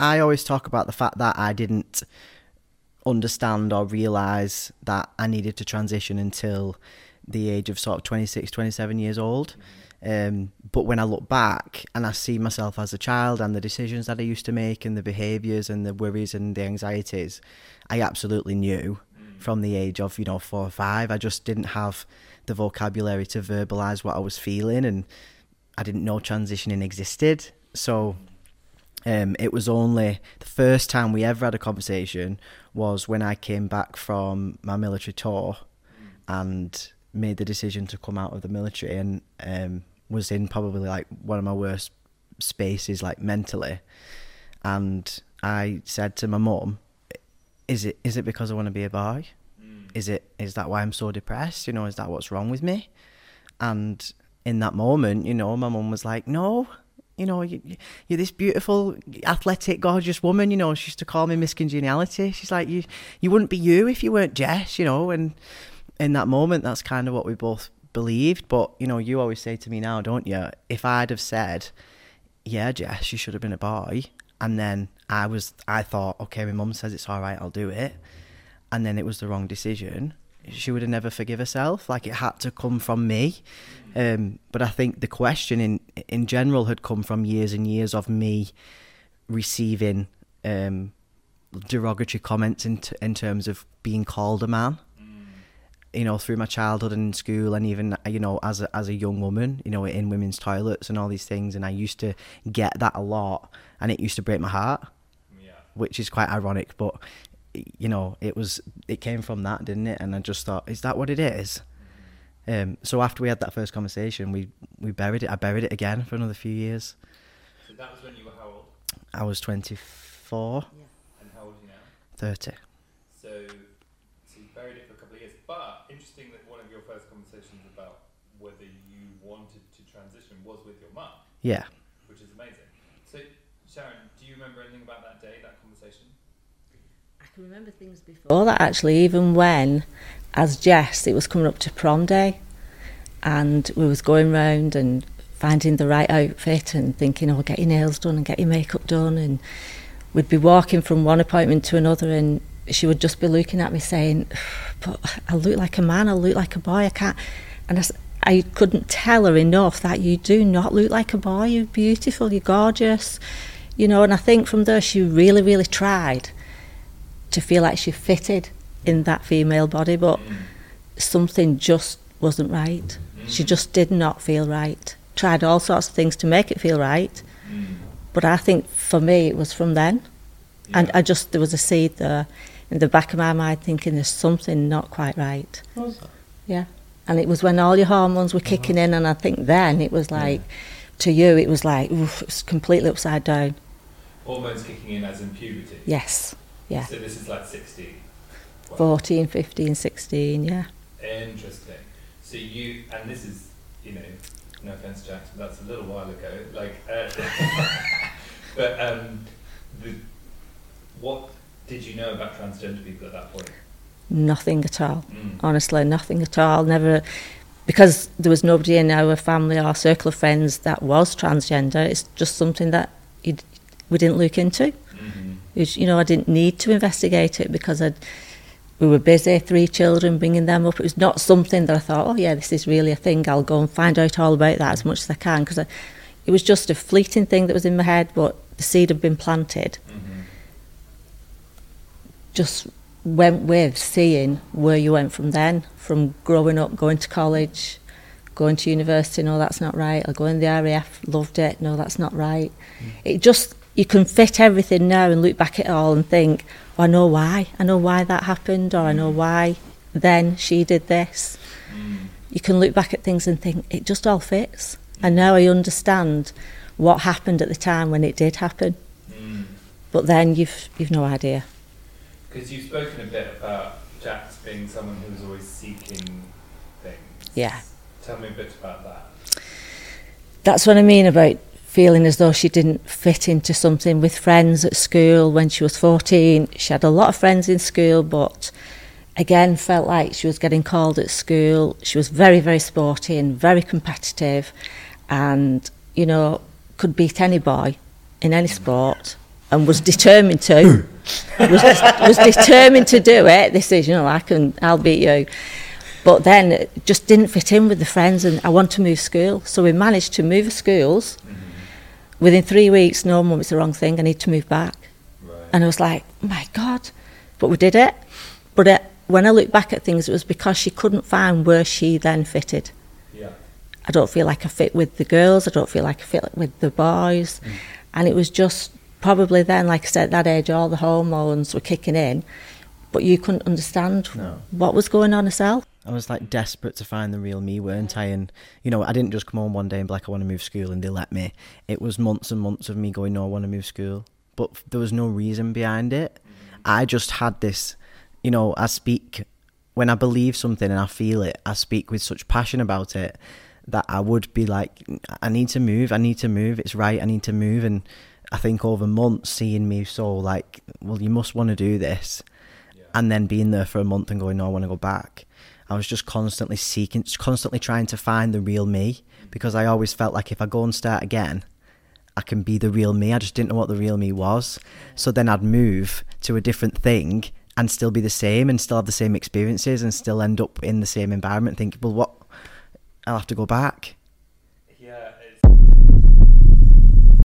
I always talk about the fact that I didn't understand or realize that I needed to transition until the age of sort of 26, 27 years old. Um, but when I look back and I see myself as a child and the decisions that I used to make and the behaviours and the worries and the anxieties, I absolutely knew from the age of, you know, four or five. I just didn't have the vocabulary to verbalise what I was feeling and I didn't know transitioning existed. So um, it was only the first time we ever had a conversation was when I came back from my military tour and made the decision to come out of the military and um, was in probably like one of my worst spaces, like mentally. And I said to my mum, "Is it is it because I want to be a boy? Is it is that why I'm so depressed? You know, is that what's wrong with me?" And in that moment, you know, my mum was like, "No." You know, you, you're this beautiful, athletic, gorgeous woman. You know, she used to call me Miss Congeniality. She's like, you, you wouldn't be you if you weren't Jess. You know, and in that moment, that's kind of what we both believed. But you know, you always say to me now, don't you? If I'd have said, "Yeah, Jess, you should have been a boy," and then I was, I thought, okay, my mum says it's all right, I'll do it, and then it was the wrong decision. She would have never forgive herself. Like it had to come from me. Um, but I think the question in in general had come from years and years of me receiving um, derogatory comments in t- in terms of being called a man you know, through my childhood and in school, and even you know, as a as a young woman, you know, in women's toilets and all these things, and I used to get that a lot, and it used to break my heart, Yeah. which is quite ironic, but you know, it was it came from that, didn't it? And I just thought, is that what it is? Um, so after we had that first conversation, we we buried it. I buried it again for another few years. So that was when you were how old? I was 24, And how old are you now? 30. So, so you buried it for a couple of years. But interesting that one of your first conversations about whether you wanted to transition was with your mum, Yeah. which is amazing. So, Sharon, do you remember anything about that day, that conversation? I can remember things before that actually, even when, as Jess, it was coming up to prom day, and we was going round and finding the right outfit and thinking, oh, get your nails done and get your makeup done, and we'd be walking from one appointment to another, and she would just be looking at me saying, but I look like a man, I look like a boy, I can't, and I couldn't tell her enough that you do not look like a boy, you're beautiful, you're gorgeous, you know, and I think from there she really, really tried to feel like she fitted in that female body, but something just wasn't right. She just did not feel right. Tried all sorts of things to make it feel right, but I think for me it was from then. And I just, there was a seed there in the back of my mind thinking there's something not quite right. Yeah. And it was when all your hormones were uh-huh. kicking in, and I think then it was like, to you, it was like, oof, it was completely upside down. Hormones kicking in as in puberty. Yes. Yeah. So this is like 16. Wow. 14, 15, 16, yeah. Interesting. So you, and this is, you know, no offense, Jax, but that's a little while ago. Like, uh, but um, the, what did you know about transgender people at that point? Nothing at all. Mm. Honestly, nothing at all. Never, because there was nobody in our family or circle of friends that was transgender. It's just something that we didn't look into. It's, you know, I didn't need to investigate it because I'd, we were busy, three children, bringing them up. It was not something that I thought, oh yeah, this is really a thing. I'll go and find out all about that as much as I can because it was just a fleeting thing that was in my head, but the seed had been planted. hmm just went with seeing where you went from then, from growing up, going to college, going to university, no, that's not right. I'll go in the RAF, loved it, no, that's not right. It just, you can fit everything now and look back at it all and think, oh, I know why. I know why that happened, or I know why then she did this. Mm. You can look back at things and think, it just all fits. And now I understand what happened at the time when it did happen. Mm. But then you've, you've no idea. Because you've spoken a bit about Jax being someone who was always seeking things. Yeah. Tell me a bit about that. That's what I mean about feeling as though she didn't fit into something with friends at school when she was 14. She had a lot of friends in school, but again, felt like she was getting called at school. She was very, very sporty and very competitive, and you know, could beat any boy in any sport. and was determined to. was, was determined to do it. This is, you know, I can, I'll beat you. But then it just didn't fit in with the friends, and I want to move school. So we managed to move schools. Within three weeks, no, mum, it's the wrong thing. I need to move back. Right. And I was like, my God. But we did it. But it, when I look back at things, it was because she couldn't find where she then fitted. Yeah. I don't feel like I fit with the girls. I don't feel like I fit with the boys. Mm. And it was just probably then, like I said, at that age, all the hormones were kicking in. But you couldn't understand No. what was going on herself. I was like desperate to find the real me, weren't I? And you know, I didn't just come home one day and be like, I want to move school, and they let me. It was months and months of me going, No, I want to move school, but there was no reason behind it. Mm-hmm. I just had this, you know, I speak when I believe something and I feel it. I speak with such passion about it that I would be like, I need to move. I need to move. It's right. I need to move. And I think over months, seeing me so like, well, you must want to do this and then being there for a month and going, no, I want to go back. I was just constantly seeking, constantly trying to find the real me because I always felt like if I go and start again, I can be the real me. I just didn't know what the real me was. So then I'd move to a different thing and still be the same and still have the same experiences and still end up in the same environment. Think, well, what? I'll have to go back.